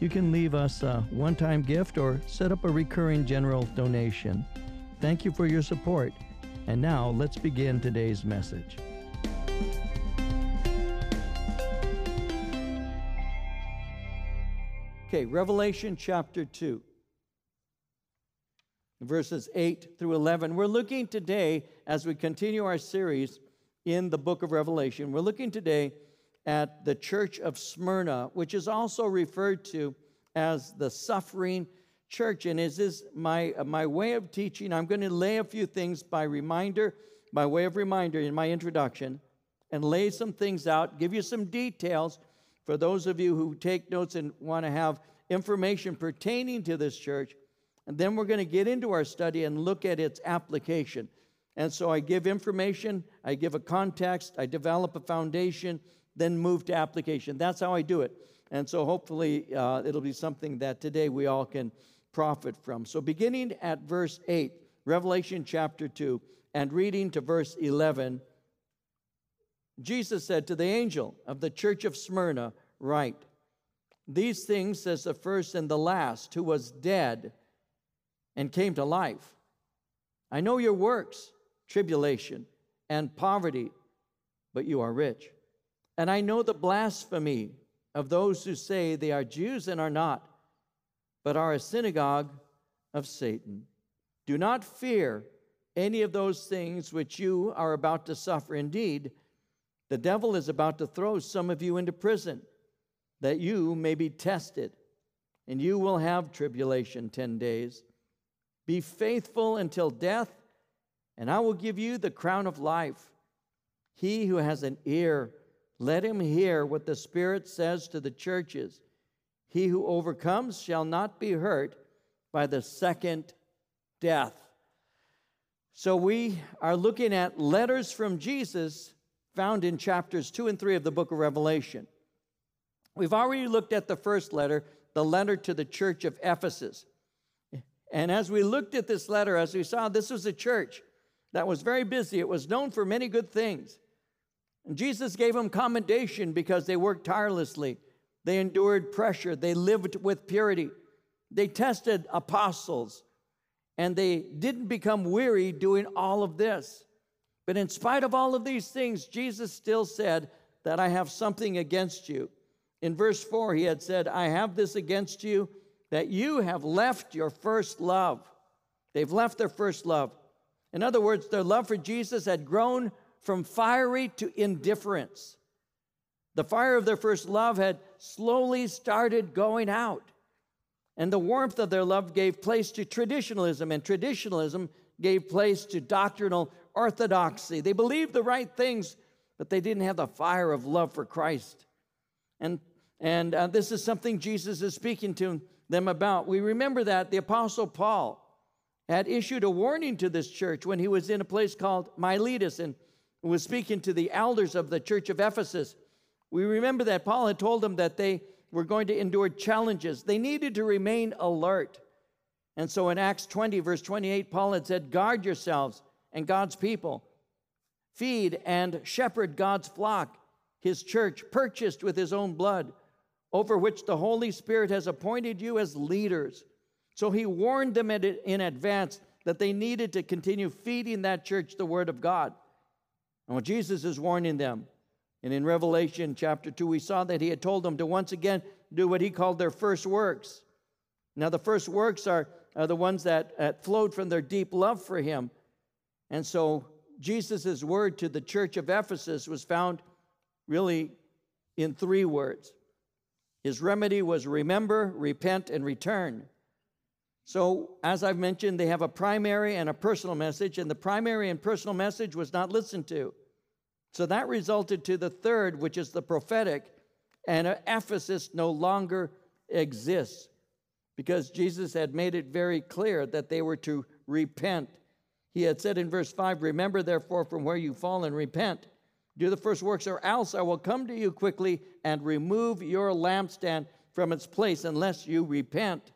You can leave us a one time gift or set up a recurring general donation. Thank you for your support. And now let's begin today's message. Okay, Revelation chapter 2, verses 8 through 11. We're looking today, as we continue our series in the book of Revelation, we're looking today at the church of Smyrna, which is also referred to as the suffering church. And is this my, my way of teaching? I'm going to lay a few things by reminder, by way of reminder in my introduction, and lay some things out, give you some details for those of you who take notes and want to have information pertaining to this church. And then we're going to get into our study and look at its application. And so I give information, I give a context, I develop a foundation, then move to application. That's how I do it. And so hopefully uh, it'll be something that today we all can profit from. So beginning at verse 8, Revelation chapter 2, and reading to verse 11, Jesus said to the angel of the church of Smyrna, Write, these things says the first and the last, who was dead and came to life. I know your works, tribulation and poverty, but you are rich. And I know the blasphemy of those who say they are Jews and are not, but are a synagogue of Satan. Do not fear any of those things which you are about to suffer. Indeed, the devil is about to throw some of you into prison, that you may be tested, and you will have tribulation 10 days. Be faithful until death, and I will give you the crown of life. He who has an ear, let him hear what the Spirit says to the churches. He who overcomes shall not be hurt by the second death. So we are looking at letters from Jesus found in chapters 2 and 3 of the book of Revelation. We've already looked at the first letter, the letter to the church of Ephesus. And as we looked at this letter, as we saw, this was a church that was very busy. It was known for many good things. And Jesus gave them commendation because they worked tirelessly. They endured pressure. They lived with purity. They tested apostles. And they didn't become weary doing all of this. But in spite of all of these things, Jesus still said that I have something against you. In verse 4, he had said, I have this against you that you have left your first love. They've left their first love. In other words, their love for Jesus had grown from fiery to indifference. The fire of their first love had slowly started going out. And the warmth of their love gave place to traditionalism, and traditionalism gave place to doctrinal orthodoxy. They believed the right things, but they didn't have the fire of love for Christ. And, and uh, this is something Jesus is speaking to them about. We remember that the Apostle Paul had issued a warning to this church when he was in a place called Miletus and was speaking to the elders of the church of Ephesus. We remember that Paul had told them that they were going to endure challenges. They needed to remain alert. And so in Acts 20, verse 28, Paul had said, Guard yourselves and God's people, feed and shepherd God's flock, his church, purchased with his own blood, over which the Holy Spirit has appointed you as leaders. So he warned them in advance that they needed to continue feeding that church the word of God. What Jesus is warning them, and in Revelation chapter 2, we saw that he had told them to once again do what he called their first works. Now, the first works are, are the ones that, that flowed from their deep love for him. And so, Jesus' word to the church of Ephesus was found really in three words. His remedy was remember, repent, and return. So, as I've mentioned, they have a primary and a personal message, and the primary and personal message was not listened to. So that resulted to the third, which is the prophetic, and Ephesus no longer exists because Jesus had made it very clear that they were to repent. He had said in verse 5 Remember therefore from where you fall and repent. Do the first works, or else I will come to you quickly and remove your lampstand from its place unless you repent.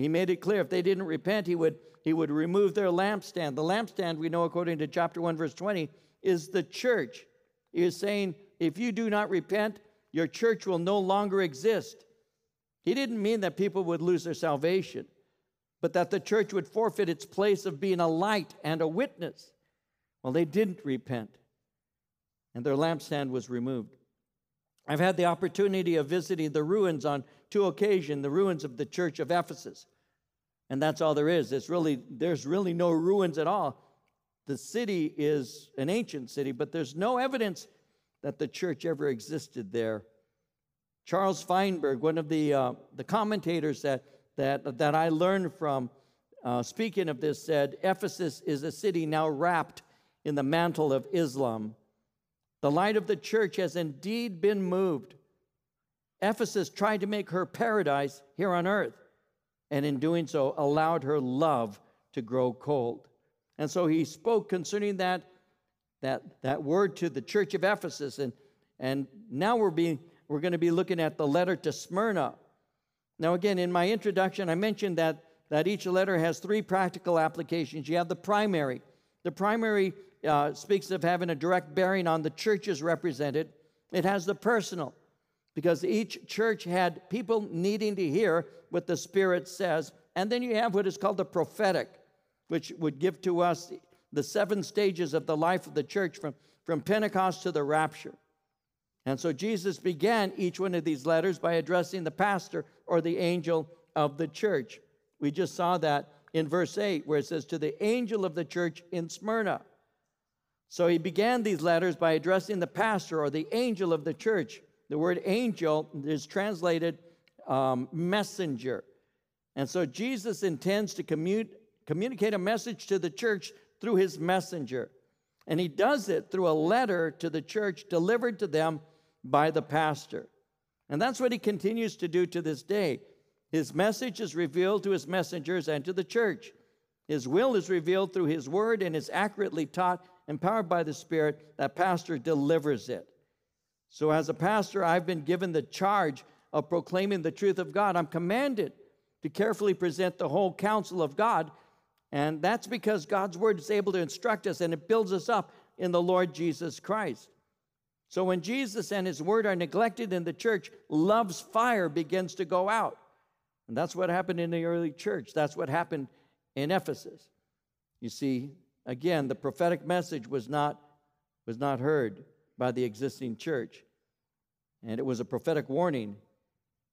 He made it clear if they didn't repent, he would, he would remove their lampstand. The lampstand, we know according to chapter 1, verse 20, is the church. He is saying, if you do not repent, your church will no longer exist. He didn't mean that people would lose their salvation, but that the church would forfeit its place of being a light and a witness. Well, they didn't repent, and their lampstand was removed. I've had the opportunity of visiting the ruins on two occasions, the ruins of the church of Ephesus. And that's all there is. It's really, there's really no ruins at all. The city is an ancient city, but there's no evidence that the church ever existed there. Charles Feinberg, one of the, uh, the commentators that, that, that I learned from, uh, speaking of this, said Ephesus is a city now wrapped in the mantle of Islam. The light of the church has indeed been moved. Ephesus tried to make her paradise here on earth, and in doing so, allowed her love to grow cold. And so he spoke concerning that, that, that word to the church of Ephesus. And, and now we're, being, we're going to be looking at the letter to Smyrna. Now, again, in my introduction, I mentioned that, that each letter has three practical applications. You have the primary. The primary uh, speaks of having a direct bearing on the churches represented. It has the personal, because each church had people needing to hear what the Spirit says. And then you have what is called the prophetic, which would give to us the seven stages of the life of the church from, from Pentecost to the rapture. And so Jesus began each one of these letters by addressing the pastor or the angel of the church. We just saw that in verse 8, where it says, To the angel of the church in Smyrna. So he began these letters by addressing the pastor or the angel of the church. The word angel is translated um, messenger. And so Jesus intends to commun- communicate a message to the church through his messenger. And he does it through a letter to the church delivered to them by the pastor. And that's what he continues to do to this day. His message is revealed to his messengers and to the church. His will is revealed through his word and is accurately taught empowered by the Spirit, that pastor delivers it. So, as a pastor, I've been given the charge of proclaiming the truth of God. I'm commanded to carefully present the whole counsel of God, and that's because God's word is able to instruct us and it builds us up in the Lord Jesus Christ. So, when Jesus and his word are neglected in the church, love's fire begins to go out. And that's what happened in the early church. That's what happened in Ephesus. You see, Again, the prophetic message was not, was not heard by the existing church. And it was a prophetic warning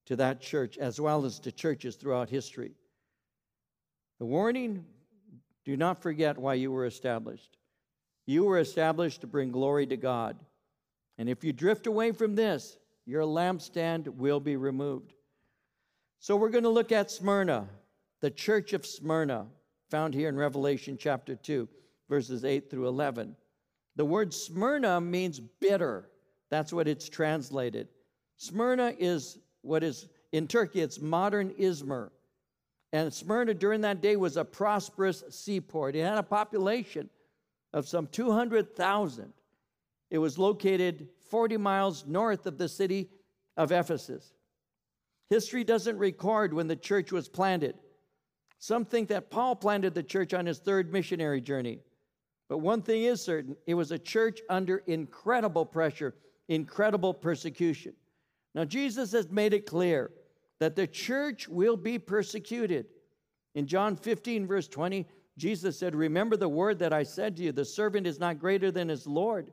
to that church as well as to churches throughout history. The warning do not forget why you were established. You were established to bring glory to God. And if you drift away from this, your lampstand will be removed. So we're going to look at Smyrna, the church of Smyrna, found here in Revelation chapter 2 verses 8 through 11. The word Smyrna means bitter. That's what it's translated. Smyrna is what is, in Turkey, it's modern Izmir. And Smyrna during that day was a prosperous seaport. It had a population of some 200,000. It was located 40 miles north of the city of Ephesus. History doesn't record when the church was planted. Some think that Paul planted the church on his third missionary journey. But one thing is certain it was a church under incredible pressure, incredible persecution. Now, Jesus has made it clear that the church will be persecuted. In John 15, verse 20, Jesus said, Remember the word that I said to you the servant is not greater than his Lord.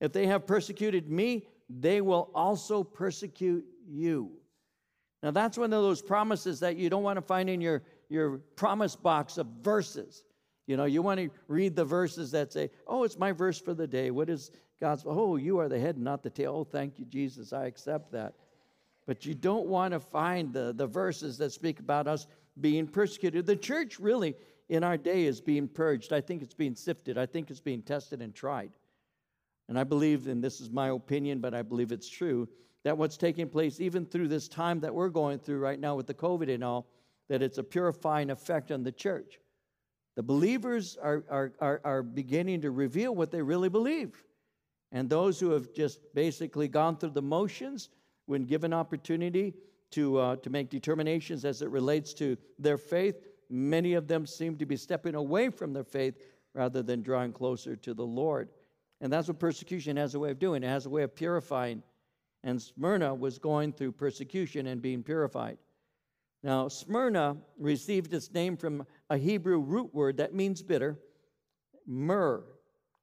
If they have persecuted me, they will also persecute you. Now, that's one of those promises that you don't want to find in your, your promise box of verses. You know, you want to read the verses that say, oh, it's my verse for the day. What is God's? Oh, you are the head, not the tail. Oh, thank you, Jesus. I accept that. But you don't want to find the, the verses that speak about us being persecuted. The church really in our day is being purged. I think it's being sifted. I think it's being tested and tried. And I believe, and this is my opinion, but I believe it's true, that what's taking place even through this time that we're going through right now with the COVID and all, that it's a purifying effect on the church. The believers are, are, are, are beginning to reveal what they really believe. And those who have just basically gone through the motions, when given opportunity to, uh, to make determinations as it relates to their faith, many of them seem to be stepping away from their faith rather than drawing closer to the Lord. And that's what persecution has a way of doing. It has a way of purifying. And Smyrna was going through persecution and being purified. Now, Smyrna received its name from a Hebrew root word that means bitter, myrrh.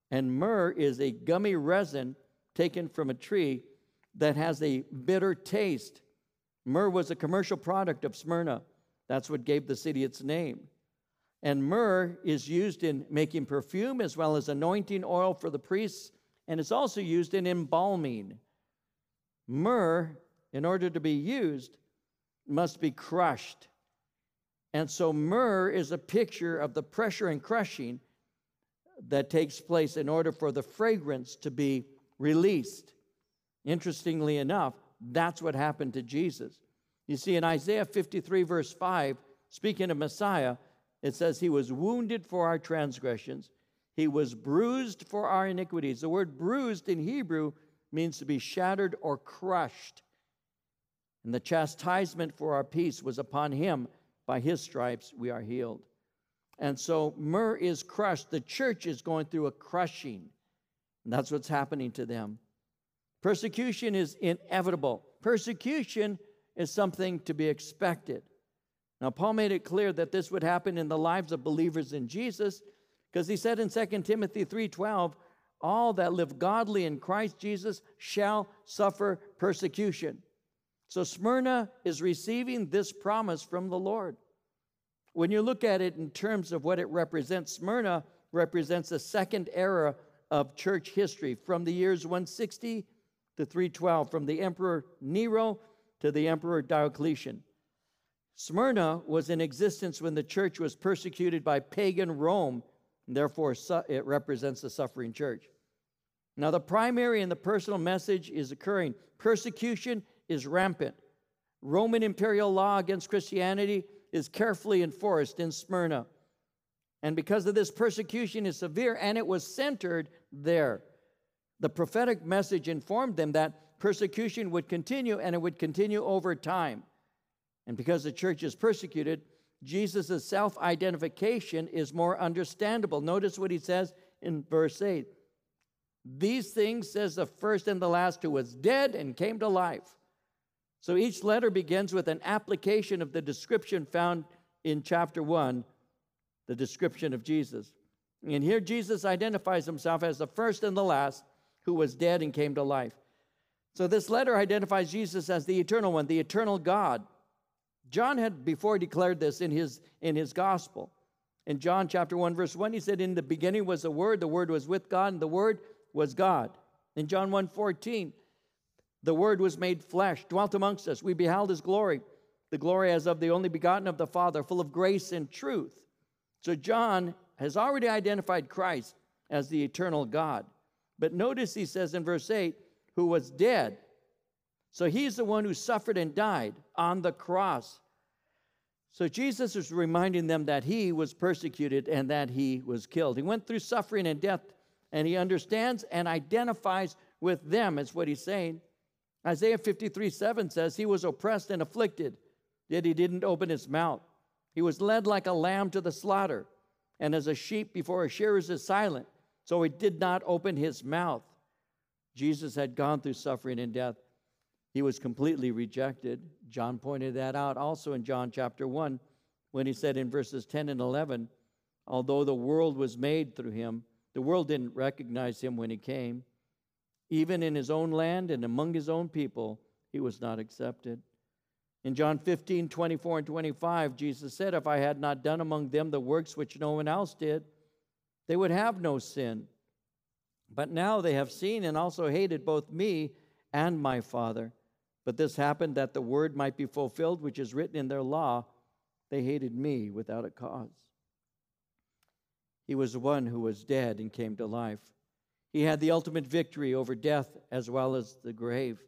And myrrh is a gummy resin taken from a tree that has a bitter taste. Myrrh was a commercial product of Smyrna. That's what gave the city its name. And myrrh is used in making perfume as well as anointing oil for the priests, and it's also used in embalming. Myrrh, in order to be used, must be crushed. And so, myrrh is a picture of the pressure and crushing that takes place in order for the fragrance to be released. Interestingly enough, that's what happened to Jesus. You see, in Isaiah 53, verse 5, speaking of Messiah, it says, He was wounded for our transgressions, He was bruised for our iniquities. The word bruised in Hebrew means to be shattered or crushed. And the chastisement for our peace was upon Him. By His stripes we are healed. And so myrrh is crushed. The church is going through a crushing. And that's what's happening to them. Persecution is inevitable. Persecution is something to be expected. Now, Paul made it clear that this would happen in the lives of believers in Jesus because he said in 2 Timothy 3:12, all that live godly in Christ Jesus shall suffer persecution. So Smyrna is receiving this promise from the Lord. When you look at it in terms of what it represents, Smyrna represents the second era of church history from the years 160 to 312, from the Emperor Nero to the Emperor Diocletian. Smyrna was in existence when the church was persecuted by pagan Rome, and therefore it represents the suffering church. Now, the primary and the personal message is occurring. Persecution is rampant. Roman imperial law against Christianity is carefully enforced in Smyrna. And because of this, persecution is severe and it was centered there. The prophetic message informed them that persecution would continue and it would continue over time. And because the church is persecuted, Jesus' self identification is more understandable. Notice what he says in verse 8. These things says the first and the last who was dead and came to life. So each letter begins with an application of the description found in chapter 1, the description of Jesus. And here Jesus identifies himself as the first and the last who was dead and came to life. So this letter identifies Jesus as the eternal one, the eternal God. John had before declared this in his, in his gospel. In John chapter 1, verse 1, he said, In the beginning was the Word, the Word was with God, and the Word was God. In John 1 14, the Word was made flesh, dwelt amongst us. We beheld his glory, the glory as of the only begotten of the Father, full of grace and truth. So John has already identified Christ as the eternal God. But notice he says in verse 8, who was dead so he's the one who suffered and died on the cross. So Jesus is reminding them that he was persecuted and that he was killed. He went through suffering and death, and he understands and identifies with them, is what he's saying. Isaiah 53 7 says, He was oppressed and afflicted, yet he didn't open his mouth. He was led like a lamb to the slaughter, and as a sheep before a shearers is silent, so he did not open his mouth. Jesus had gone through suffering and death. He was completely rejected. John pointed that out also in John chapter 1 when he said in verses 10 and 11, although the world was made through him, the world didn't recognize him when he came. Even in his own land and among his own people, he was not accepted. In John 15, 24 and 25, Jesus said, If I had not done among them the works which no one else did, they would have no sin. But now they have seen and also hated both me and my Father. But this happened that the word might be fulfilled, which is written in their law. They hated me without a cause. He was one who was dead and came to life. He had the ultimate victory over death as well as the grave.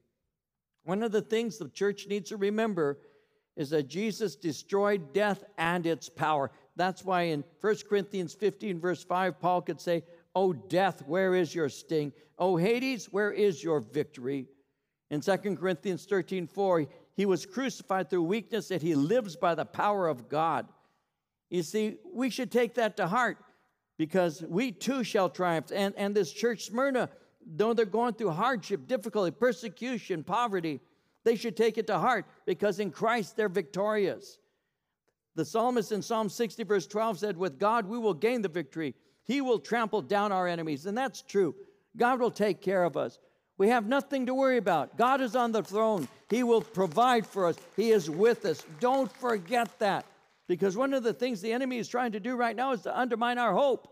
One of the things the church needs to remember is that Jesus destroyed death and its power. That's why in 1 Corinthians 15, verse 5, Paul could say, O death, where is your sting? O Hades, where is your victory? In 2 Corinthians 13, 4, he was crucified through weakness, that he lives by the power of God. You see, we should take that to heart because we too shall triumph. And, and this church, Smyrna, though they're going through hardship, difficulty, persecution, poverty, they should take it to heart because in Christ they're victorious. The psalmist in Psalm 60, verse 12 said, With God we will gain the victory. He will trample down our enemies. And that's true. God will take care of us. We have nothing to worry about. God is on the throne. He will provide for us. He is with us. Don't forget that. Because one of the things the enemy is trying to do right now is to undermine our hope.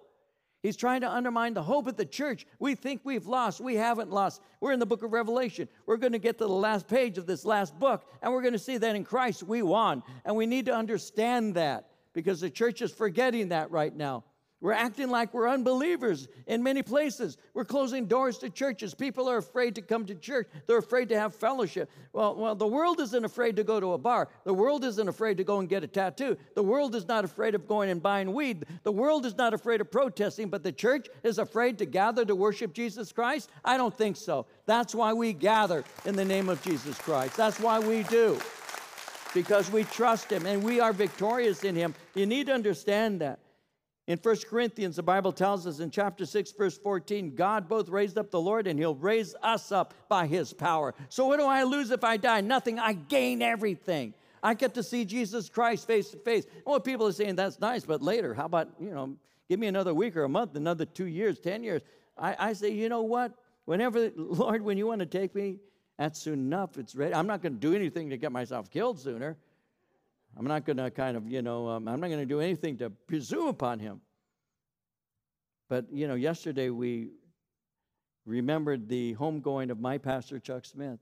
He's trying to undermine the hope of the church. We think we've lost. We haven't lost. We're in the book of Revelation. We're going to get to the last page of this last book, and we're going to see that in Christ we won. And we need to understand that because the church is forgetting that right now. We're acting like we're unbelievers in many places. We're closing doors to churches. People are afraid to come to church. They're afraid to have fellowship. Well, well, the world isn't afraid to go to a bar. The world isn't afraid to go and get a tattoo. The world is not afraid of going and buying weed. The world is not afraid of protesting, but the church is afraid to gather to worship Jesus Christ? I don't think so. That's why we gather in the name of Jesus Christ. That's why we do. Because we trust him and we are victorious in him. You need to understand that. In 1 Corinthians, the Bible tells us in chapter 6, verse 14, God both raised up the Lord and he'll raise us up by his power. So, what do I lose if I die? Nothing. I gain everything. I get to see Jesus Christ face to face. Well, people are saying that's nice, but later, how about, you know, give me another week or a month, another two years, 10 years? I, I say, you know what? Whenever, Lord, when you want to take me, that's soon enough. It's ready. I'm not going to do anything to get myself killed sooner. I'm not going to kind of, you know, um, I'm not going to do anything to presume upon him. But, you know, yesterday we remembered the homegoing of my pastor, Chuck Smith.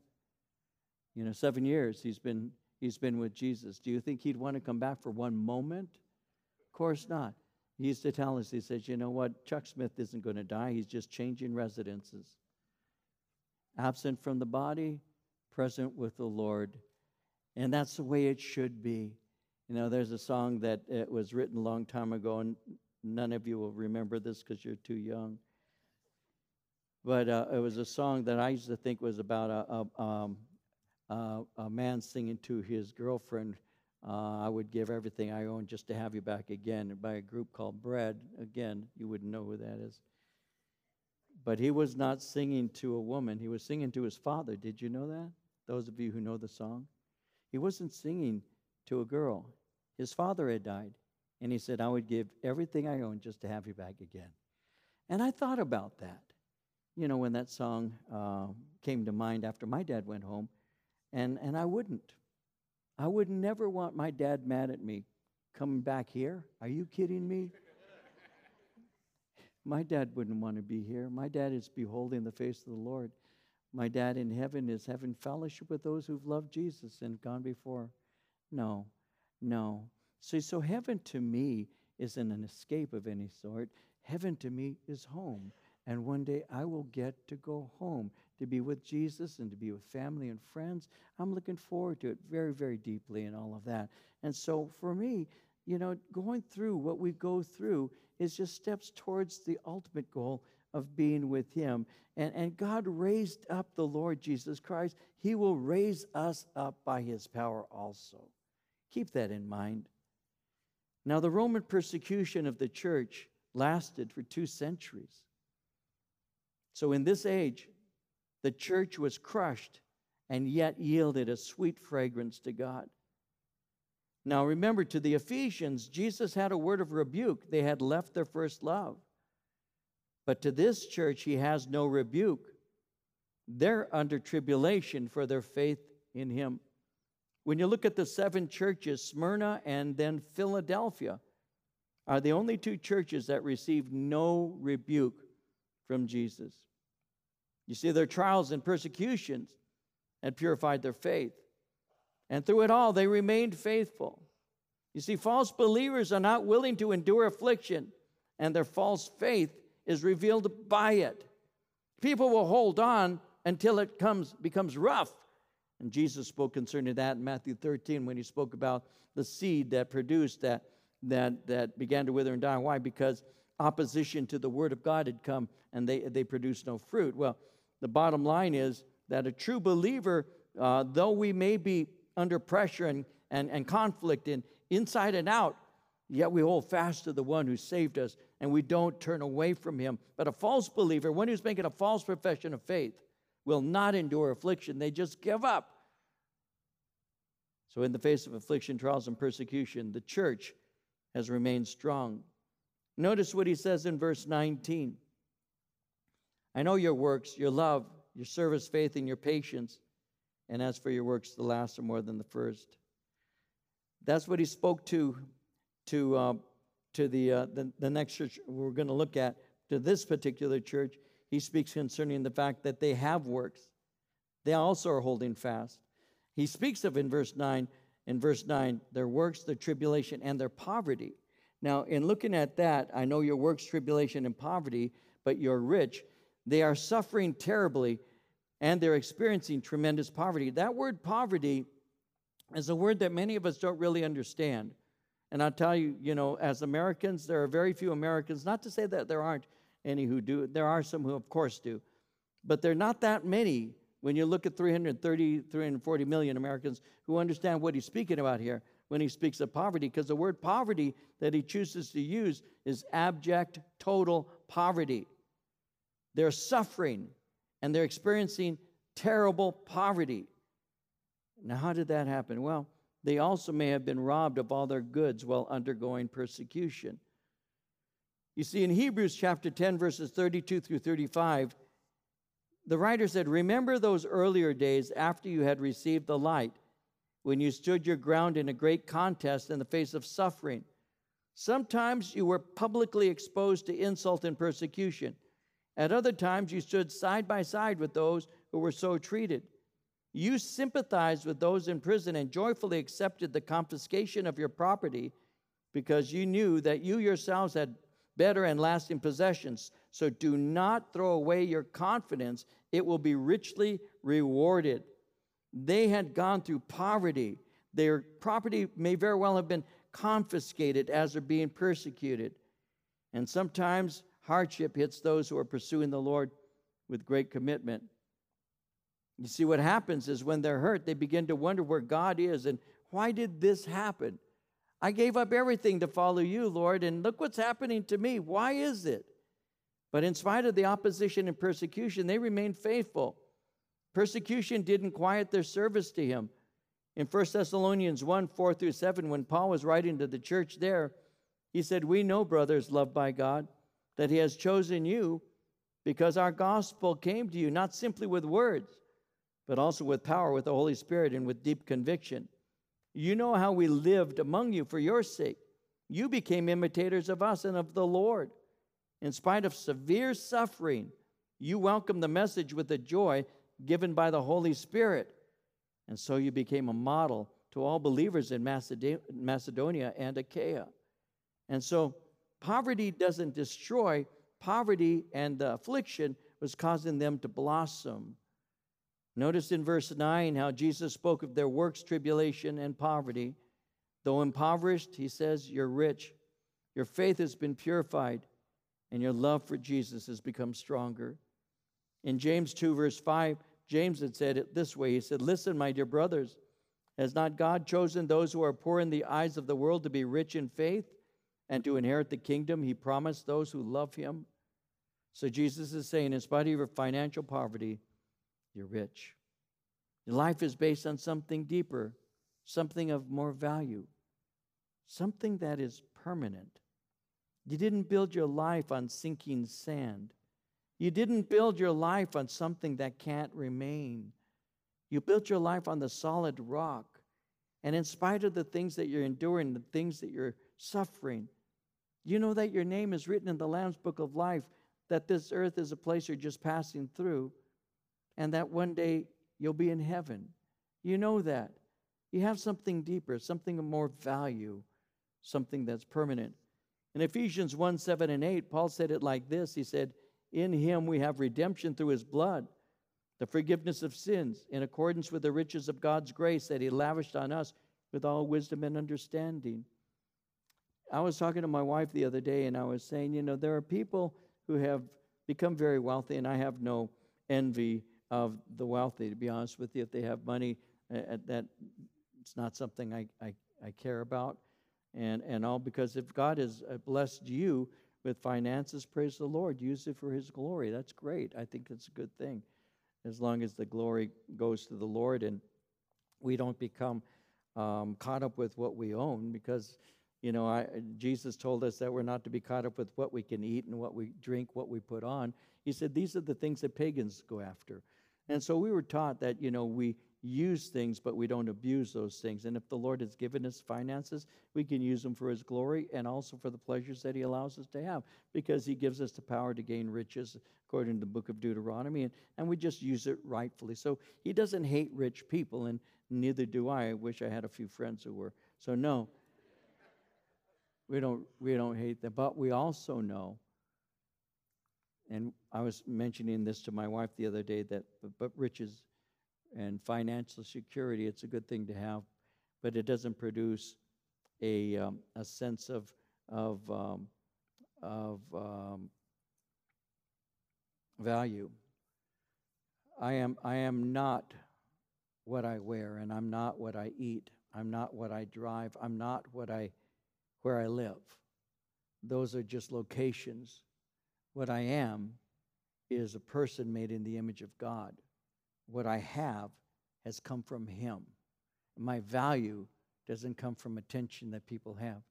You know, seven years he's been, he's been with Jesus. Do you think he'd want to come back for one moment? Of course not. He used to tell us, he says, you know what? Chuck Smith isn't going to die. He's just changing residences. Absent from the body, present with the Lord. And that's the way it should be. You know, there's a song that it was written a long time ago, and none of you will remember this because you're too young. But uh, it was a song that I used to think was about a, a, um, a, a man singing to his girlfriend, uh, I would give everything I own just to have you back again, by a group called Bread. Again, you wouldn't know who that is. But he was not singing to a woman, he was singing to his father. Did you know that? Those of you who know the song? He wasn't singing to a girl. His father had died. And he said, I would give everything I own just to have you back again. And I thought about that, you know, when that song uh, came to mind after my dad went home. And, and I wouldn't. I would never want my dad mad at me coming back here. Are you kidding me? my dad wouldn't want to be here. My dad is beholding the face of the Lord. My dad in heaven is having fellowship with those who've loved Jesus and gone before. No, no. See, so heaven to me isn't an escape of any sort. Heaven to me is home. And one day I will get to go home to be with Jesus and to be with family and friends. I'm looking forward to it very, very deeply and all of that. And so for me, you know, going through what we go through is just steps towards the ultimate goal of being with Him. And, and God raised up the Lord Jesus Christ. He will raise us up by His power also. Keep that in mind. Now, the Roman persecution of the church lasted for two centuries. So, in this age, the church was crushed and yet yielded a sweet fragrance to God. Now, remember, to the Ephesians, Jesus had a word of rebuke. They had left their first love. But to this church, he has no rebuke. They're under tribulation for their faith in him. When you look at the seven churches, Smyrna and then Philadelphia are the only two churches that received no rebuke from Jesus. You see, their trials and persecutions had purified their faith. And through it all, they remained faithful. You see, false believers are not willing to endure affliction, and their false faith is revealed by it. People will hold on until it comes becomes rough. And Jesus spoke concerning that in Matthew 13 when he spoke about the seed that produced that that that began to wither and die. Why? Because opposition to the word of God had come and they they produced no fruit. Well, the bottom line is that a true believer, uh, though we may be under pressure and, and, and conflict in inside and out, yet we hold fast to the one who saved us and we don't turn away from him. But a false believer, one who's making a false profession of faith, will not endure affliction. They just give up. So, in the face of affliction, trials, and persecution, the church has remained strong. Notice what he says in verse 19 I know your works, your love, your service, faith, and your patience. And as for your works, the last are more than the first. That's what he spoke to to uh, to the, uh, the the next church we're going to look at to this particular church he speaks concerning the fact that they have works. They also are holding fast. He speaks of in verse 9, in verse 9, their works, their tribulation, and their poverty. Now, in looking at that, I know your works, tribulation, and poverty, but you're rich. They are suffering terribly and they're experiencing tremendous poverty. That word poverty is a word that many of us don't really understand. And I'll tell you, you know, as Americans, there are very few Americans, not to say that there aren't any who do. There are some who, of course, do. But there are not that many when you look at 330, 340 million Americans who understand what he's speaking about here when he speaks of poverty, because the word poverty that he chooses to use is abject, total poverty. They're suffering and they're experiencing terrible poverty. Now, how did that happen? Well, they also may have been robbed of all their goods while undergoing persecution. You see, in Hebrews chapter 10, verses 32 through 35, the writer said, Remember those earlier days after you had received the light, when you stood your ground in a great contest in the face of suffering. Sometimes you were publicly exposed to insult and persecution. At other times, you stood side by side with those who were so treated. You sympathized with those in prison and joyfully accepted the confiscation of your property because you knew that you yourselves had better and lasting possessions. So do not throw away your confidence, it will be richly rewarded. They had gone through poverty. Their property may very well have been confiscated as they're being persecuted. And sometimes hardship hits those who are pursuing the Lord with great commitment. You see, what happens is when they're hurt, they begin to wonder where God is and why did this happen? I gave up everything to follow you, Lord, and look what's happening to me. Why is it? But in spite of the opposition and persecution, they remained faithful. Persecution didn't quiet their service to him. In 1 Thessalonians 1 4 through 7, when Paul was writing to the church there, he said, We know, brothers loved by God, that he has chosen you because our gospel came to you not simply with words, but also with power, with the Holy Spirit, and with deep conviction. You know how we lived among you for your sake. You became imitators of us and of the Lord. In spite of severe suffering, you welcomed the message with the joy given by the Holy Spirit. And so you became a model to all believers in Macedonia and Achaia. And so poverty doesn't destroy, poverty and affliction was causing them to blossom. Notice in verse 9 how Jesus spoke of their works, tribulation, and poverty. Though impoverished, he says, You're rich. Your faith has been purified, and your love for Jesus has become stronger. In James 2, verse 5, James had said it this way He said, Listen, my dear brothers, has not God chosen those who are poor in the eyes of the world to be rich in faith and to inherit the kingdom he promised those who love him? So Jesus is saying, in spite of your financial poverty, you're rich. Your life is based on something deeper, something of more value, something that is permanent. You didn't build your life on sinking sand. You didn't build your life on something that can't remain. You built your life on the solid rock. And in spite of the things that you're enduring, the things that you're suffering, you know that your name is written in the Lamb's book of life, that this earth is a place you're just passing through and that one day you'll be in heaven. You know that. You have something deeper, something of more value, something that's permanent. In Ephesians 1 7 and 8, Paul said it like this He said, In him we have redemption through his blood, the forgiveness of sins, in accordance with the riches of God's grace that he lavished on us with all wisdom and understanding. I was talking to my wife the other day, and I was saying, you know, there are people who have become very wealthy, and I have no envy of the wealthy, to be honest with you. If they have money, uh, that it's not something I, I, I care about. And, and all because if God has uh, blessed you with finances, praise the Lord. Use it for His glory. That's great. I think it's a good thing as long as the glory goes to the Lord and we don't become um, caught up with what we own because you know I, jesus told us that we're not to be caught up with what we can eat and what we drink what we put on he said these are the things that pagans go after and so we were taught that you know we use things, but we don't abuse those things. And if the Lord has given us finances, we can use them for His glory and also for the pleasures that He allows us to have because He gives us the power to gain riches, according to the book of Deuteronomy, and, and we just use it rightfully. So He doesn't hate rich people, and neither do I. I wish I had a few friends who were. So, no, we don't, we don't hate them. But we also know and I was mentioning this to my wife the other day that but, but riches and financial security, it's a good thing to have, but it doesn't produce a, um, a sense of, of, um, of um, value. I am, I am not what I wear, and I'm not what I eat. I'm not what I drive. I'm not what I, where I live. Those are just locations. What I am is a person made in the image of God what I have has come from Him. My value doesn't come from attention that people have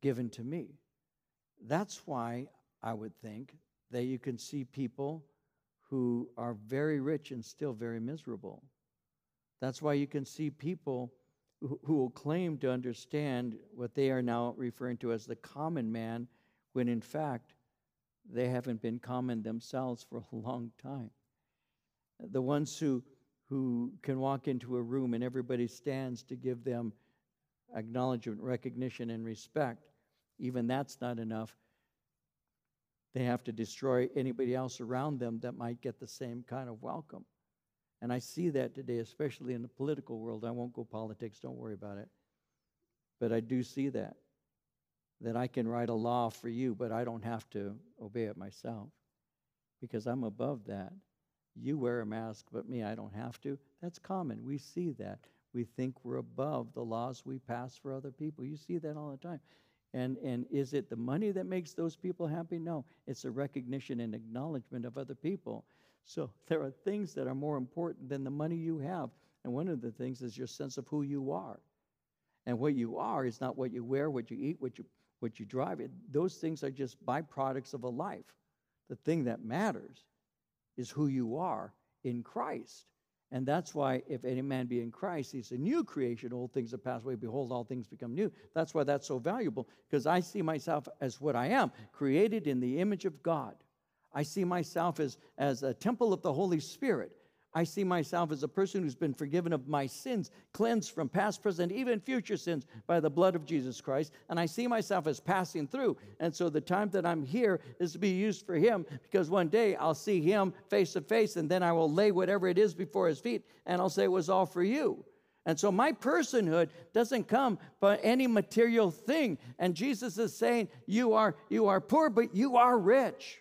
given to me. That's why I would think that you can see people who are very rich and still very miserable. That's why you can see people who, will claim to understand what they are now referring to as the common man, when in fact they haven't been common themselves for a long time the ones who, who can walk into a room and everybody stands to give them acknowledgement, recognition, and respect, even that's not enough. They have to destroy anybody else around them that might get the same kind of welcome. And I see that today, especially in the political world. I won't go politics, don't worry about it. But I do see that. That I can write a law for you, but I don't have to obey it myself because I'm above that. You wear a mask, but me, I don't have to. That's common. We see that. We think we're above the laws we pass for other people. You see that all the time. And, and is it the money that makes those people happy? No, it's a recognition and acknowledgement of other people. So there are things that are more important than the money you have. And one of the things is your sense of who you are. And what you are is not what you wear, what you eat, what you, what you drive. It, those things are just byproducts of a life. The thing that matters is who you are in Christ. And that's why, if any man be in Christ, he's a new creation. Old things have passed away. Behold, all things become new. That's why that's so valuable, because I see myself as what I am, created in the image of God. I see myself as, as a temple of the Holy Spirit. I see myself as a person who's been forgiven of my sins, cleansed from past, present, even future sins by the blood of Jesus Christ. And I see myself as passing through. And so the time that I'm here is to be used for Him because one day I'll see Him face to face and then I will lay whatever it is before His feet and I'll say it was all for you. And so my personhood doesn't come by any material thing. And Jesus is saying, You are, you are poor, but you are rich.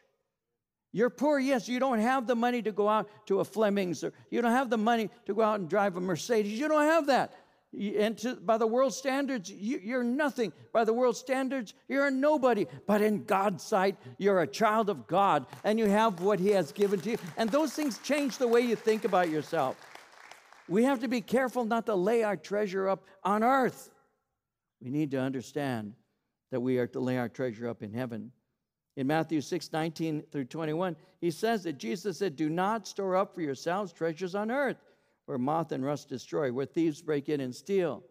You're poor, yes, you don't have the money to go out to a Fleming's, or you don't have the money to go out and drive a Mercedes. You don't have that. And to, by the world standards, you, are nothing. By the world standards, you're a nobody. But in God's sight, you're a child of God, and you have what He has given to you. And those things change the way you think about yourself. We have to be careful not to lay our treasure up on earth. We need to understand that we are to lay our treasure up in heaven. In Matthew 6, 19 through 21, he says that Jesus said, Do not store up for yourselves treasures on earth, where moth and rust destroy, where thieves break in and steal.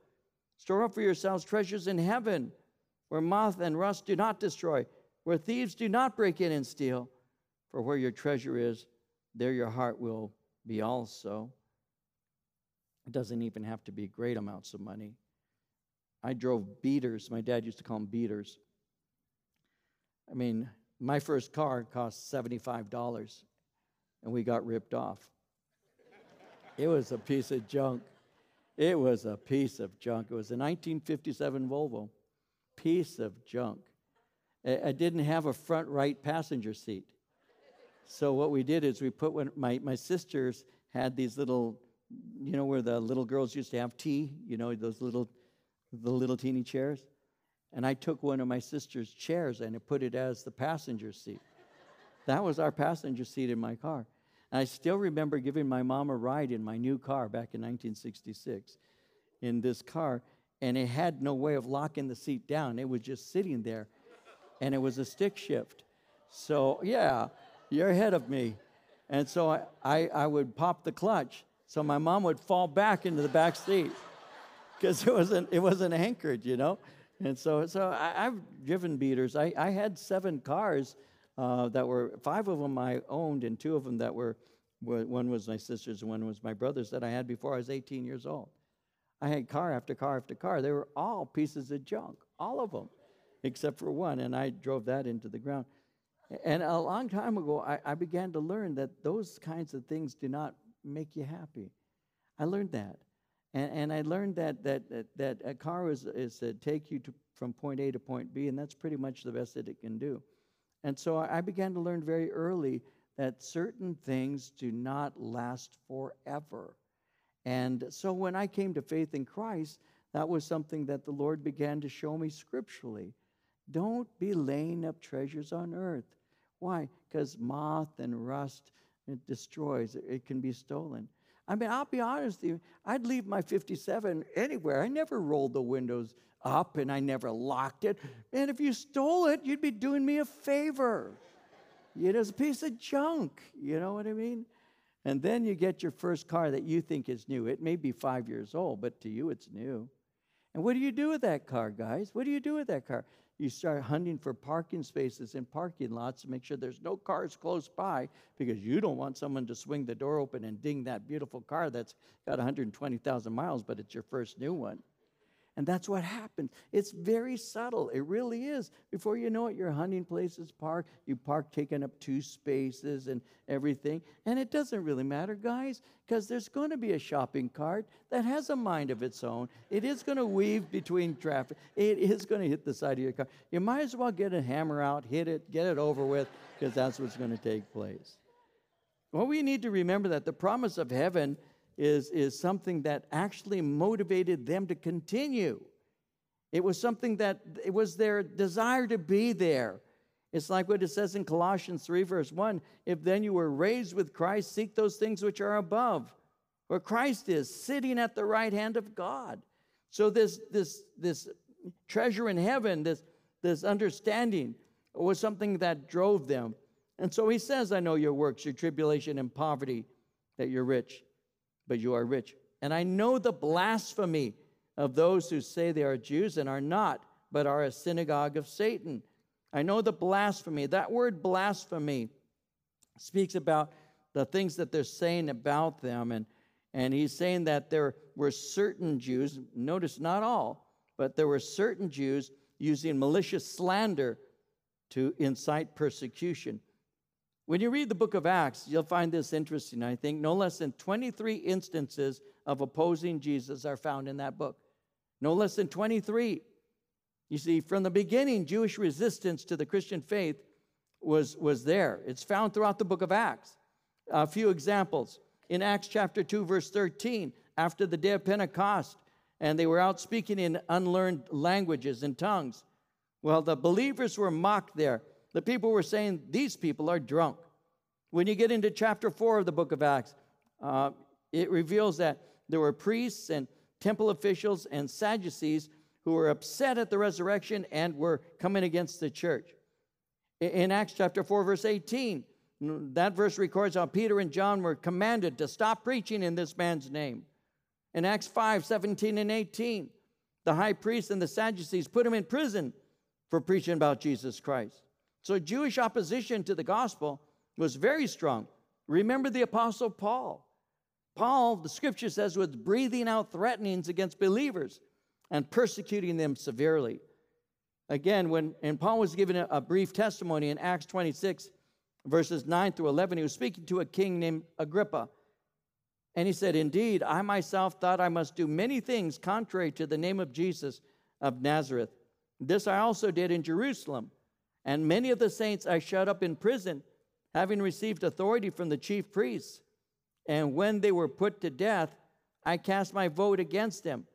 Store up for yourselves treasures in heaven, where moth and rust do not destroy, where thieves do not break in and steal. For where your treasure is, there your heart will be also. It doesn't even have to be great amounts of money. I drove beaters. My dad used to call them beaters. I mean, my first car cost $75, and we got ripped off. it was a piece of junk. It was a piece of junk. It was a 1957 Volvo. Piece of junk. I didn't have a front right passenger seat. So what we did is we put one, my, my sisters had these little, you know, where the little girls used to have tea, you know, those little, the little teeny chairs. And I took one of my sister's chairs and I put it as the passenger seat. that was our passenger seat in my car. And I still remember giving my mom a ride in my new car back in 1966 in this car, and it had no way of locking the seat down. It was just sitting there, and it was a stick shift. So, yeah, you're ahead of me. And so I, I, I would pop the clutch, so my mom would fall back into the back seat because it wasn't, it wasn't anchored, you know? And so, so I, have driven beaters. I, I had seven cars uh, that were five of them I owned, and two of them that were one was my sister's, and one was my brother's that I had before I was 18 years old. I had car after car after car. They were all pieces of junk, all of them, except for one, and I drove that into the ground. And a long time ago, I, I began to learn that those kinds of things do not make you happy. I learned that. And, and I learned that, that, that, that a car is, is to take you to, from point A to point B, and that's pretty much the best that it can do. And so I began to learn very early that certain things do not last forever. And so when I came to faith in Christ, that was something that the Lord began to show me scripturally. Don't be laying up treasures on earth. Why? Because moth and rust it destroys, it can be stolen. I mean, I'll be honest with you, I'd leave my 57 anywhere. I never rolled the windows up and I never locked it. And if you stole it, you'd be doing me a favor. You it's a piece of junk. You know what I mean? And then you get your first car that you think is new. It may be five years old, but to you it's new. And what do you do with that car, guys? What do you do with that car? You start hunting for parking spaces in parking lots to make sure there's no cars close by because you don't want someone to swing the door open and ding that beautiful car that's got 120,000 miles, but it's your first new one. And that's what happens. It's very subtle. It really is. Before you know it, your hunting place is parked. You park taking up two spaces and everything. And it doesn't really matter, guys, because there's going to be a shopping cart that has a mind of its own. It is going to weave between traffic. It is going to hit the side of your car. You might as well get a hammer out, hit it, get it over with, because that's what's going to take place. Well, we need to remember that the promise of heaven is, is something that actually motivated them to continue. It was something that it was their desire to be there. It's like what it says in Colossians 3, verse 1 If then you were raised with Christ, seek those things which are above, where Christ is, sitting at the right hand of God. So, this, this, this treasure in heaven, this, this understanding, was something that drove them. And so he says, I know your works, your tribulation and poverty, that you're rich but you are rich. And I know the blasphemy of those who say they are Jews and are not, but are a synagogue of Satan. I know the blasphemy. That word blasphemy speaks about the things that they're saying about them. And, and he's saying that there were certain Jews, notice not all, but there were certain Jews using malicious slander to incite persecution. When you read the book of Acts, you'll find this interesting, I think. No less than 23 instances of opposing Jesus are found in that book. No less than 23. You see, from the beginning, Jewish resistance to the Christian faith was, was there. It's found throughout the book of Acts. A few examples. In Acts chapter 2, verse 13, after the day of Pentecost, and they were out speaking in unlearned languages and tongues. Well, the believers were mocked there the people were saying, These people are drunk. When you get into chapter 4 of the book of Acts, uh, it reveals that there were priests and temple officials and Sadducees who were upset at the resurrection and were coming against the church. In Acts chapter 4, verse 18, that verse records how Peter and John were commanded to stop preaching in this man's name. In Acts 5, 17 and 18, the high priest and the Sadducees put him in prison for preaching about Jesus Christ. So Jewish opposition to the gospel was very strong. Remember the Apostle Paul. Paul, the scripture says, was breathing out threatenings against believers and persecuting them severely. Again, when and Paul was given a, a brief testimony in Acts 26, verses 9 through 11, he was speaking to a king named Agrippa. And he said, Indeed, I myself thought I must do many things contrary to the name of Jesus of Nazareth. This I also did in Jerusalem. And many of the saints I shut up in prison, having received authority from the chief priests. And when they were put to death, I cast my vote against them.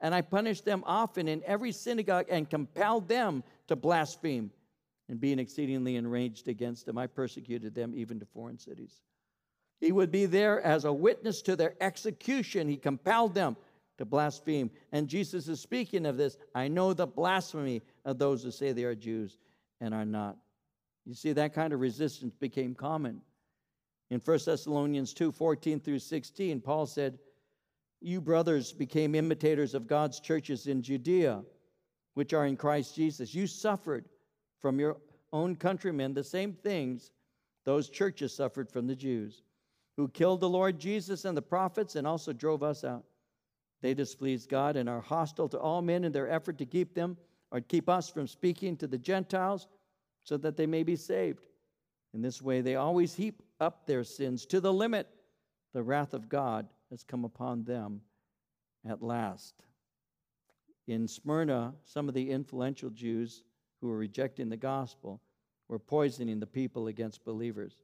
And I punished them often in every synagogue and compelled them to blaspheme. And being exceedingly enraged against them, I persecuted them even to foreign cities. He would be there as a witness to their execution. He compelled them to blaspheme. And Jesus is speaking of this. I know the blasphemy of those who say they are Jews and are not. You see, that kind of resistance became common. In 1 Thessalonians 2 14 through 16, Paul said, You brothers became imitators of God's churches in Judea, which are in Christ Jesus. You suffered from your own countrymen the same things those churches suffered from the Jews who killed the Lord Jesus and the prophets and also drove us out. They displease God and are hostile to all men in their effort to keep them or keep us from speaking to the Gentiles so that they may be saved. In this way, they always heap up their sins to the limit. The wrath of God has come upon them at last. In Smyrna, some of the influential Jews who were rejecting the gospel were poisoning the people against believers.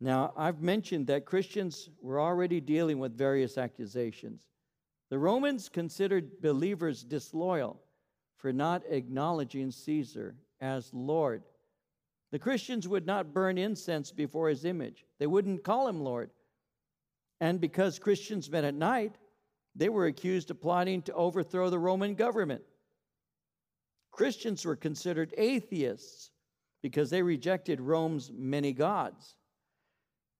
Now, I've mentioned that Christians were already dealing with various accusations. The Romans considered believers disloyal for not acknowledging Caesar as Lord. The Christians would not burn incense before his image, they wouldn't call him Lord. And because Christians met at night, they were accused of plotting to overthrow the Roman government. Christians were considered atheists because they rejected Rome's many gods.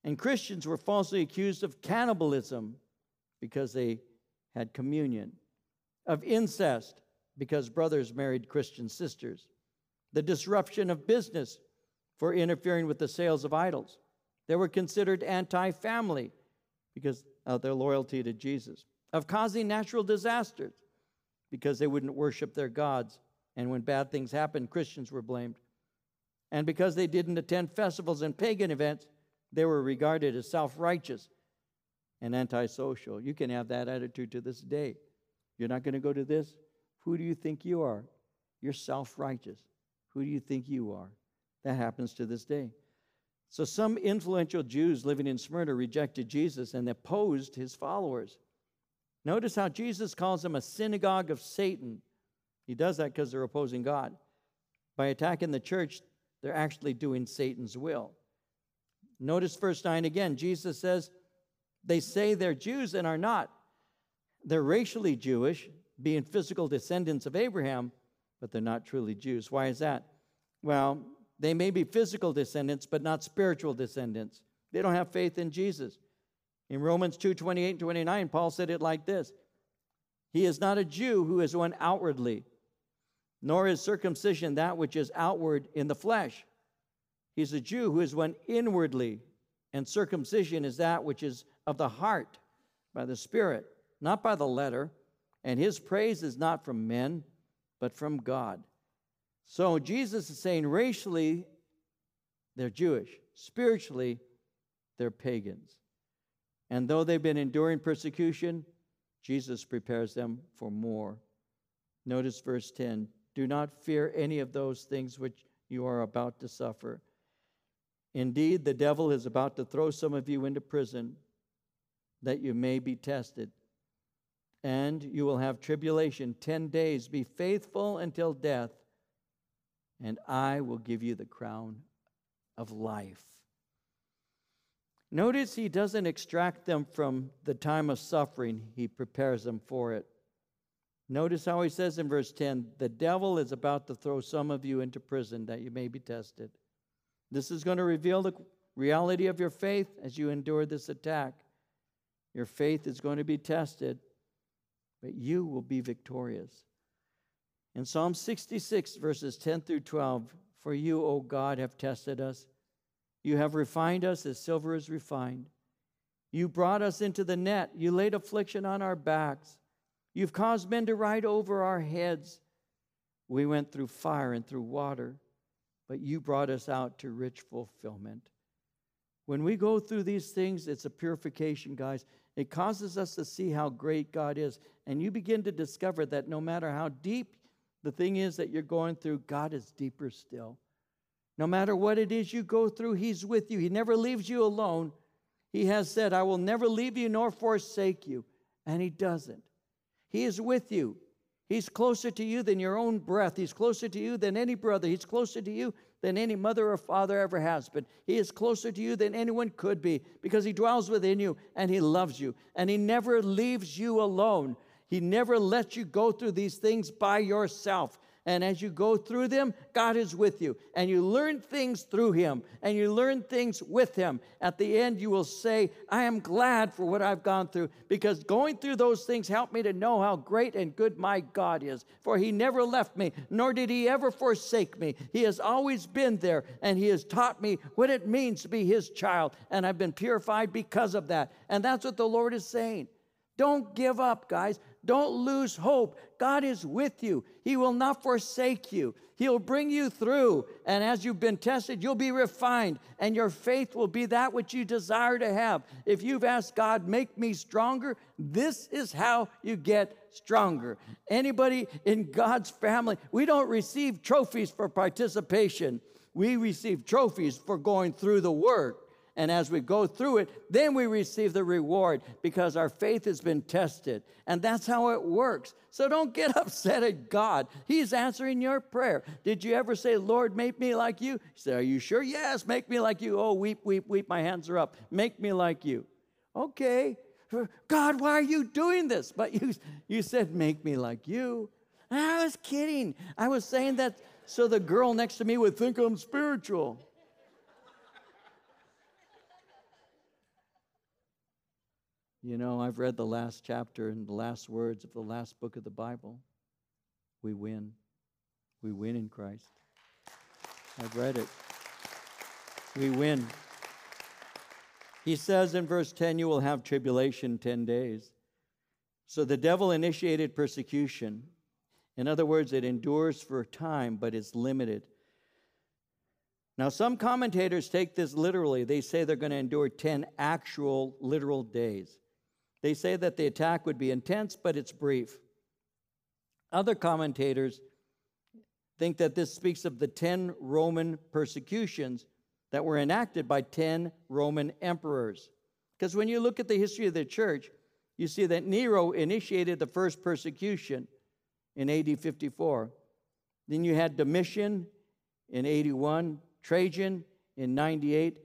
And Christians were falsely accused of cannibalism because they had communion, of incest because brothers married Christian sisters, the disruption of business for interfering with the sales of idols. They were considered anti family because of their loyalty to Jesus, of causing natural disasters because they wouldn't worship their gods. And when bad things happened, Christians were blamed. And because they didn't attend festivals and pagan events, they were regarded as self righteous and antisocial. You can have that attitude to this day. You're not going to go to this? Who do you think you are? You're self righteous. Who do you think you are? That happens to this day. So, some influential Jews living in Smyrna rejected Jesus and opposed his followers. Notice how Jesus calls them a synagogue of Satan. He does that because they're opposing God. By attacking the church, they're actually doing Satan's will. Notice verse 9 again. Jesus says, They say they're Jews and are not. They're racially Jewish, being physical descendants of Abraham, but they're not truly Jews. Why is that? Well, they may be physical descendants, but not spiritual descendants. They don't have faith in Jesus. In Romans 2 28 and 29, Paul said it like this He is not a Jew who is one outwardly, nor is circumcision that which is outward in the flesh He's a Jew who is one inwardly, and circumcision is that which is of the heart by the Spirit, not by the letter. And his praise is not from men, but from God. So Jesus is saying racially, they're Jewish, spiritually, they're pagans. And though they've been enduring persecution, Jesus prepares them for more. Notice verse 10 Do not fear any of those things which you are about to suffer. Indeed, the devil is about to throw some of you into prison that you may be tested. And you will have tribulation 10 days. Be faithful until death, and I will give you the crown of life. Notice he doesn't extract them from the time of suffering, he prepares them for it. Notice how he says in verse 10 the devil is about to throw some of you into prison that you may be tested. This is going to reveal the reality of your faith as you endure this attack. Your faith is going to be tested, but you will be victorious. In Psalm 66, verses 10 through 12, for you, O God, have tested us. You have refined us as silver is refined. You brought us into the net. You laid affliction on our backs. You've caused men to ride over our heads. We went through fire and through water, but you brought us out to rich fulfillment. When we go through these things, it's a purification, guys. It causes us to see how great God is. And you begin to discover that no matter how deep the thing is that you're going through, God is deeper still. No matter what it is you go through, He's with you. He never leaves you alone. He has said, I will never leave you nor forsake you. And He doesn't. He is with you. He's closer to you than your own breath. He's closer to you than any brother. He's closer to you than any mother or father ever has been. He is closer to you than anyone could be because He dwells within you and He loves you. And He never leaves you alone. He never lets you go through these things by yourself. And as you go through them, God is with you. And you learn things through Him and you learn things with Him. At the end, you will say, I am glad for what I've gone through because going through those things helped me to know how great and good my God is. For He never left me, nor did He ever forsake me. He has always been there and He has taught me what it means to be His child. And I've been purified because of that. And that's what the Lord is saying. Don't give up, guys. Don't lose hope. God is with you. He will not forsake you. He'll bring you through. And as you've been tested, you'll be refined, and your faith will be that which you desire to have. If you've asked God, make me stronger, this is how you get stronger. Anybody in God's family, we don't receive trophies for participation, we receive trophies for going through the Word. And as we go through it, then we receive the reward because our faith has been tested. And that's how it works. So don't get upset at God. He's answering your prayer. Did you ever say, Lord, make me like you? He said, Are you sure? Yes, make me like you. Oh, weep, weep, weep. My hands are up. Make me like you. Okay. God, why are you doing this? But you, you said, Make me like you. And I was kidding. I was saying that so the girl next to me would think I'm spiritual. You know, I've read the last chapter and the last words of the last book of the Bible. We win. We win in Christ. I've read it. We win. He says in verse 10, You will have tribulation 10 days. So the devil initiated persecution. In other words, it endures for a time, but it's limited. Now, some commentators take this literally. They say they're going to endure 10 actual literal days. They say that the attack would be intense, but it's brief. Other commentators think that this speaks of the 10 Roman persecutions that were enacted by 10 Roman emperors. Because when you look at the history of the church, you see that Nero initiated the first persecution in AD 54. Then you had Domitian in 81, Trajan in 98,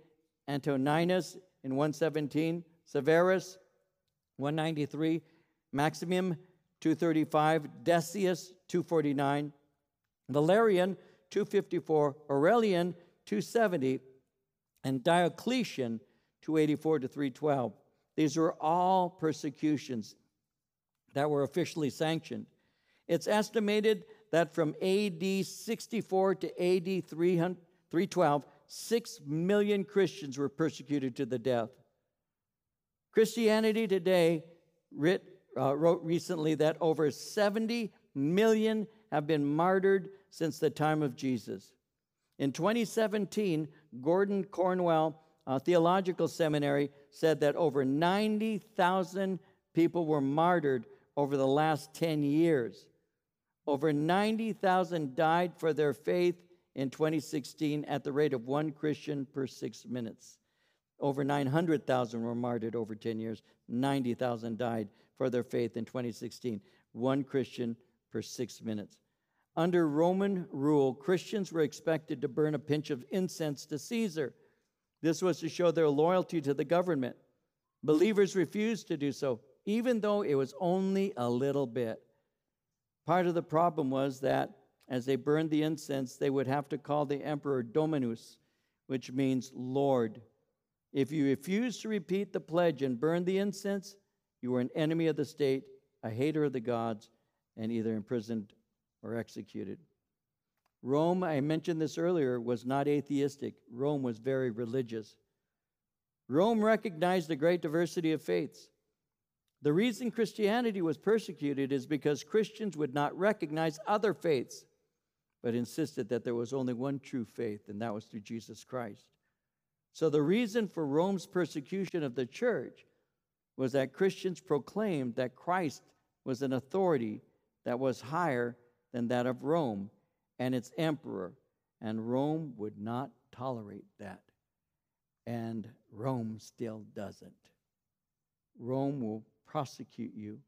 Antoninus in 117, Severus 193, Maximinus 235, Decius 249, Valerian 254, Aurelian 270, and Diocletian 284 to 312. These were all persecutions that were officially sanctioned. It's estimated that from AD 64 to AD 312, 6 million Christians were persecuted to the death. Christianity Today writ, uh, wrote recently that over 70 million have been martyred since the time of Jesus. In 2017, Gordon-Conwell uh, Theological Seminary said that over 90,000 people were martyred over the last 10 years. Over 90,000 died for their faith in 2016 at the rate of one Christian per six minutes. Over 900,000 were martyred over 10 years. 90,000 died for their faith in 2016. One Christian per six minutes. Under Roman rule, Christians were expected to burn a pinch of incense to Caesar. This was to show their loyalty to the government. Believers refused to do so, even though it was only a little bit. Part of the problem was that as they burned the incense, they would have to call the emperor Dominus, which means Lord. If you refuse to repeat the pledge and burn the incense, you are an enemy of the state, a hater of the gods, and either imprisoned or executed. Rome, I mentioned this earlier, was not atheistic. Rome was very religious. Rome recognized the great diversity of faiths. The reason Christianity was persecuted is because Christians would not recognize other faiths. but insisted that there was only one true faith, and that was through Jesus Christ. So the reason for Rome's persecution of the church was that Christians proclaimed that Christ was an authority that was higher than that of Rome and its emperor, and Rome would not tolerate that. And Rome still doesn't. Rome will prosecute you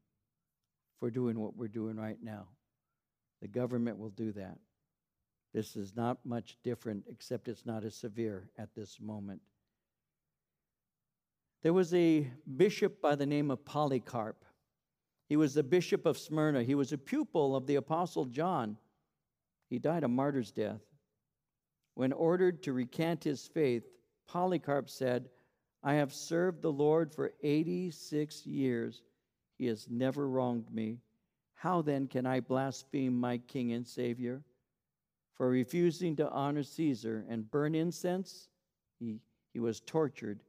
for doing what we're doing right now. The government will do that. This is not much different, except it's not as severe at this moment. There was a bishop by the name of Polycarp. He was the bishop of Smyrna. He was a pupil of the apostle John. He died a martyr's death. When ordered to recant his faith, Polycarp said, I have served the Lord for 86 years. He has never wronged me. How then can I blaspheme my King and Savior? For refusing to honor Caesar and burn incense, he, he was tortured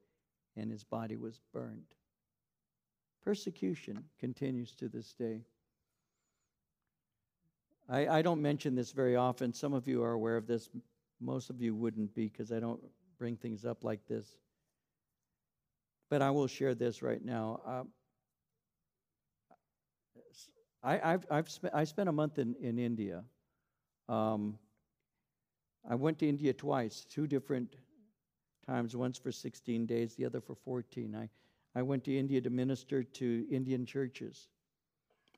and his body was burned. Persecution continues to this day. I, I don't mention this very often. Some of you are aware of this. Most of you wouldn't be because I don't bring things up like this. But I will share this right now. Uh, I, I've, I've spent, I spent a month in, in India. Um, I went to India twice, two different times, once for 16 days, the other for 14. I, I went to India to minister to Indian churches.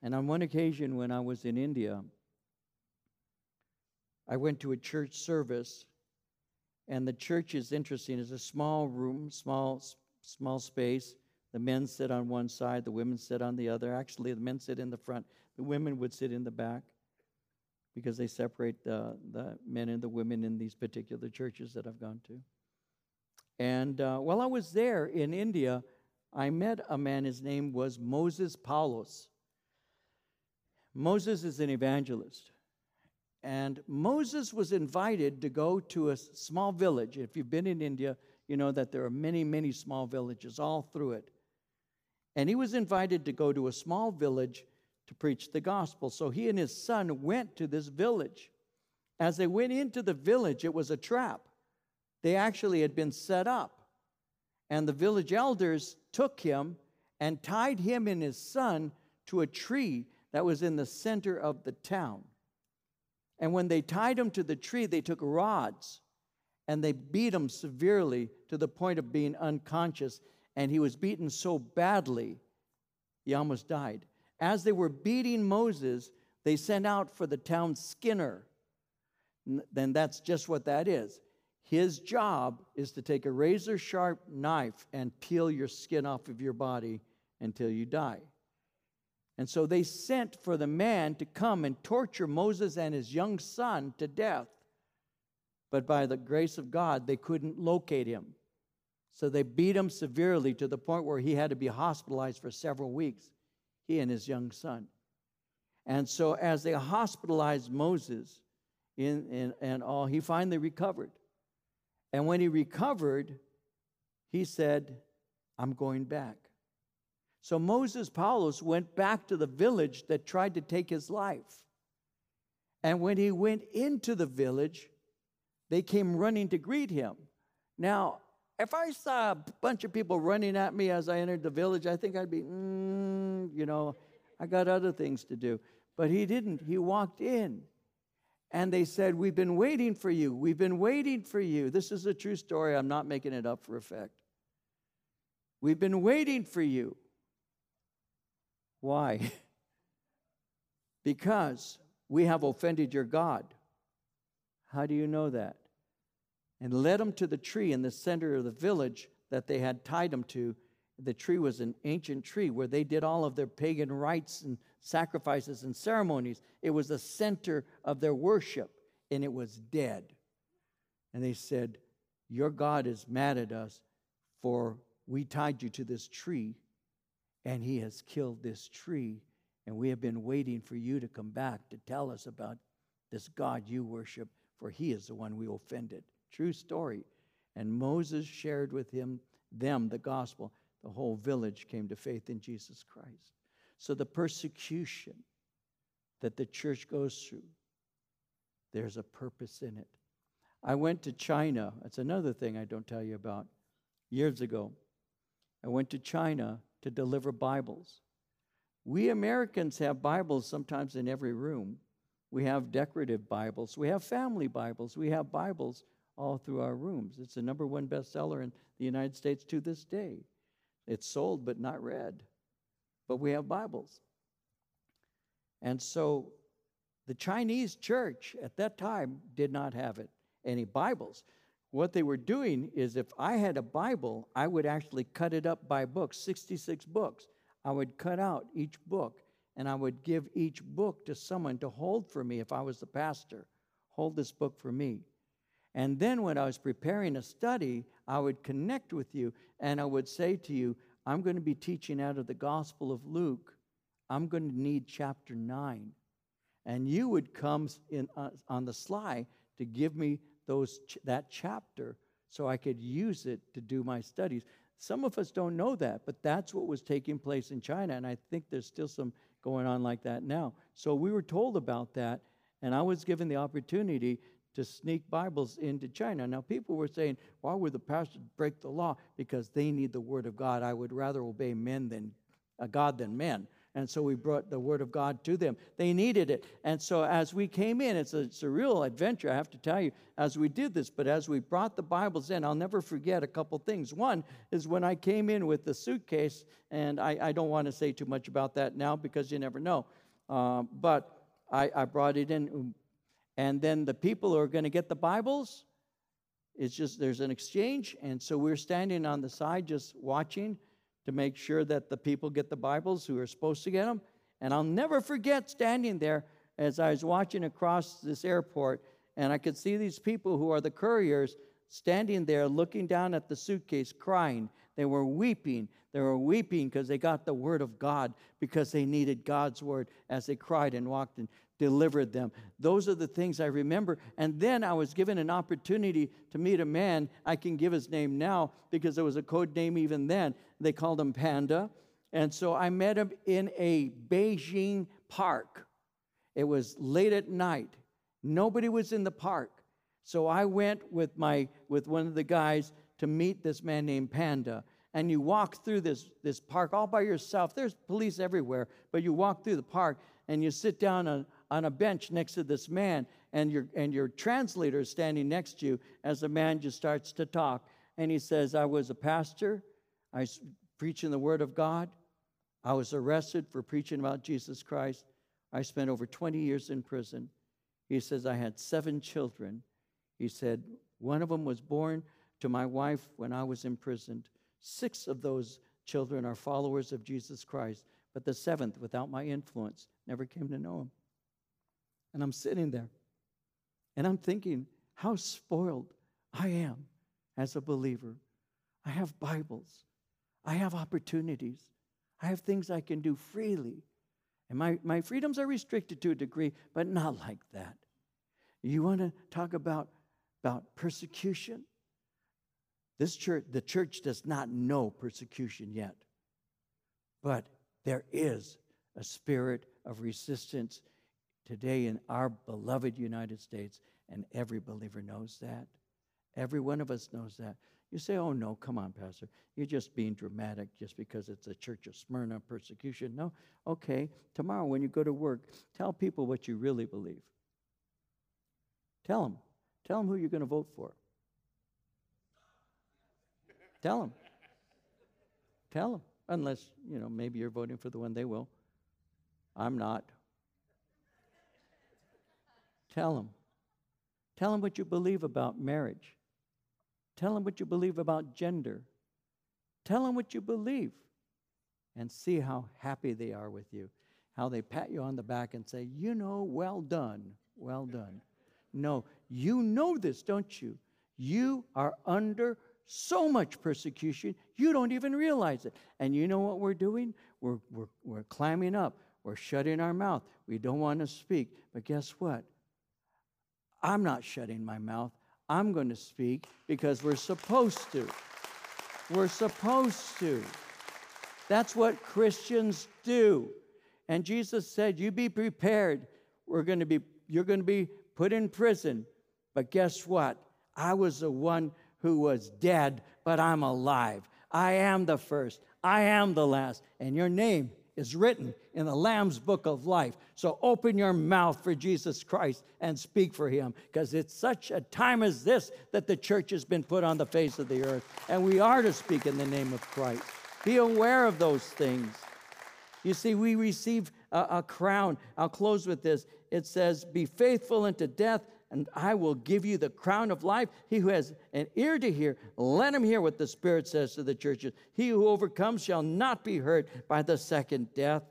And on one occasion, when I was in India, I went to a church service, and the church is interesting. It's a small room, small, small space. The men sit on one side, the women sit on the other. Actually, the men sit in the front, the women would sit in the back because they separate the, the men and the women in these particular churches that I've gone to. And uh, while I was there in India, I met a man, his name was Moses Paulos. Moses is an evangelist. And Moses was invited to go to a small village. If you've been in India, you know that there are many, many small villages all through it. And he was invited to go to a small village to preach the gospel. So he and his son went to this village. As they went into the village, it was a trap. They actually had been set up. And the village elders took him and tied him and his son to a tree that was in the center of the town. And when they tied him to the tree, they took rods and they beat him severely to the point of being unconscious. And he was beaten so badly, he almost died. As they were beating Moses, they sent out for the town skinner. Then that's just what that is. His job is to take a razor sharp knife and peel your skin off of your body until you die. And so they sent for the man to come and torture Moses and his young son to death. But by the grace of God, they couldn't locate him. So they beat him severely to the point where he had to be hospitalized for several weeks, he and his young son. And so as they hospitalized Moses in, in, and all, he finally recovered. And when he recovered, he said, I'm going back. So Moses Paulus went back to the village that tried to take his life. And when he went into the village, they came running to greet him. Now, if I saw a bunch of people running at me as I entered the village, I think I'd be, mm, you know, I got other things to do. But he didn't. He walked in and they said, We've been waiting for you. We've been waiting for you. This is a true story. I'm not making it up for effect. We've been waiting for you. Why? because we have offended your God. How do you know that? And led him to the tree in the center of the village that they had tied him to. The tree was an ancient tree where they did all of their pagan rites and sacrifices and ceremonies. It was the center of their worship, and it was dead. And they said, Your God is mad at us, for we tied you to this tree, and he has killed this tree. And we have been waiting for you to come back to tell us about this God you worship, for he is the one we offended. True story. And Moses shared with him them the gospel. The whole village came to faith in Jesus Christ. So the persecution that the church goes through there's a purpose in it. I went to China. That's another thing I don't tell you about. Years ago, I went to China to deliver Bibles. We Americans have Bibles sometimes in every room. We have decorative Bibles. We have family Bibles. We have Bibles all through our rooms. It's the number one bestseller in the United States to this day. It's sold but not read. But we have Bibles. And so the Chinese church at that time did not have it, any Bibles. What they were doing is if I had a Bible, I would actually cut it up by books, 66 books. I would cut out each book and I would give each book to someone to hold for me if I was the pastor. Hold this book for me. And then when I was preparing a study, I would connect with you and I would say to you, I'm going to be teaching out of the Gospel of Luke. I'm going to need chapter 9. And you would come in, uh, on the sly to give me those ch- that chapter so I could use it to do my studies. Some of us don't know that, but that's what was taking place in China. And I think there's still some going on like that now. So we were told about that, and I was given the opportunity to sneak Bibles into China. Now, people were saying, why would the pastors break the law? Because they need the Word of God. I would rather obey men than uh, God than men. And so we brought the Word of God to them. They needed it. And so as we came in, it's a, it's a real adventure, I have to tell you, as we did this. But as we brought the Bibles in, I'll never forget a couple things. One is when I came in with the suitcase, and I, I don't want to say too much about that now because you never know. Uh, but I, I brought it in and then the people who are going to get the Bibles, it's just there's an exchange. And so we're standing on the side just watching to make sure that the people get the Bibles who are supposed to get them. And I'll never forget standing there as I was watching across this airport, and I could see these people who are the couriers standing there looking down at the suitcase, crying. They were weeping. They were weeping because they got the word of God, because they needed God's word as they cried and walked and delivered them. Those are the things I remember. And then I was given an opportunity to meet a man. I can give his name now because there was a code name even then. They called him Panda. And so I met him in a Beijing park. It was late at night. Nobody was in the park. So I went with my with one of the guys to meet this man named Panda. And you walk through this, this park all by yourself. There's police everywhere, but you walk through the park and you sit down on, on a bench next to this man, and your, and your translator is standing next to you as the man just starts to talk. And he says, I was a pastor, I was preaching the word of God. I was arrested for preaching about Jesus Christ. I spent over 20 years in prison. He says, I had seven children. He said, one of them was born to my wife when I was imprisoned. Six of those children are followers of Jesus Christ, but the seventh, without my influence, never came to know him. And I'm sitting there and I'm thinking how spoiled I am as a believer. I have Bibles, I have opportunities, I have things I can do freely. And my, my freedoms are restricted to a degree, but not like that. You want to talk about, about persecution? This church, the church does not know persecution yet, but there is a spirit of resistance today in our beloved United States, and every believer knows that. Every one of us knows that. You say, oh no, come on, Pastor. You're just being dramatic just because it's a church of Smyrna persecution. No, okay. Tomorrow when you go to work, tell people what you really believe. Tell them. Tell them who you're going to vote for. Tell them. Tell them. Unless, you know, maybe you're voting for the one they will. I'm not. Tell them. Tell them what you believe about marriage. Tell them what you believe about gender. Tell them what you believe and see how happy they are with you. How they pat you on the back and say, You know, well done, well done. No, you know this, don't you? You are under so much persecution, you don't even realize it. And you know what we're doing? We're, we're, we're climbing up, we're shutting our mouth. We don't want to speak. But guess what? I'm not shutting my mouth. I'm going to speak because we're supposed to. We're supposed to. That's what Christians do. And Jesus said, You be prepared. We're going to be, you're going to be put in prison. But guess what? I was the one who was dead, but I'm alive. I am the first. I am the last. And your name is written in the Lamb's book of life. So open your mouth for Jesus Christ and speak for him because it's such a time as this that the church has been put on the face of the earth. And we are to speak in the name of Christ. Be aware of those things. You see, we receive a, a crown. I'll close with this. It says, Be faithful unto death, and I will give you the crown of life. He who has an ear to hear, let him hear what the Spirit says to the churches. He who overcomes shall not be hurt by the second death.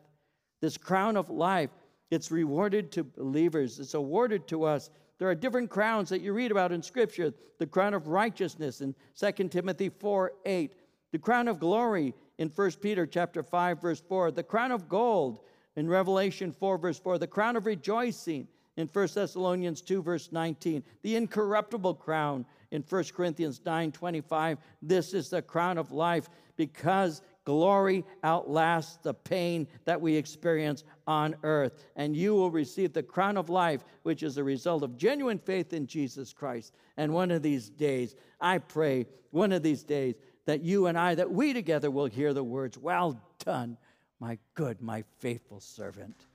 This crown of life, it's rewarded to believers, it's awarded to us. There are different crowns that you read about in Scripture the crown of righteousness in 2 Timothy 4 8, the crown of glory in 1 Peter chapter 5, verse 4, the crown of gold in Revelation 4, verse 4, the crown of rejoicing in 1 Thessalonians 2, verse 19, the incorruptible crown in 1 Corinthians 9, 25. This is the crown of life because glory outlasts the pain that we experience on earth. And you will receive the crown of life, which is a result of genuine faith in Jesus Christ. And one of these days, I pray, one of these days, that you and I, that we together will hear the words, Well done, my good, my faithful servant.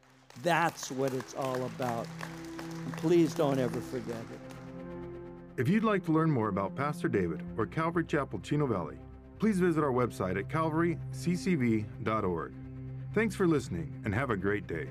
That's what it's all about. And please don't ever forget it. If you'd like to learn more about Pastor David or Calvary Chapel Chino Valley, please visit our website at calvaryccv.org. Thanks for listening and have a great day.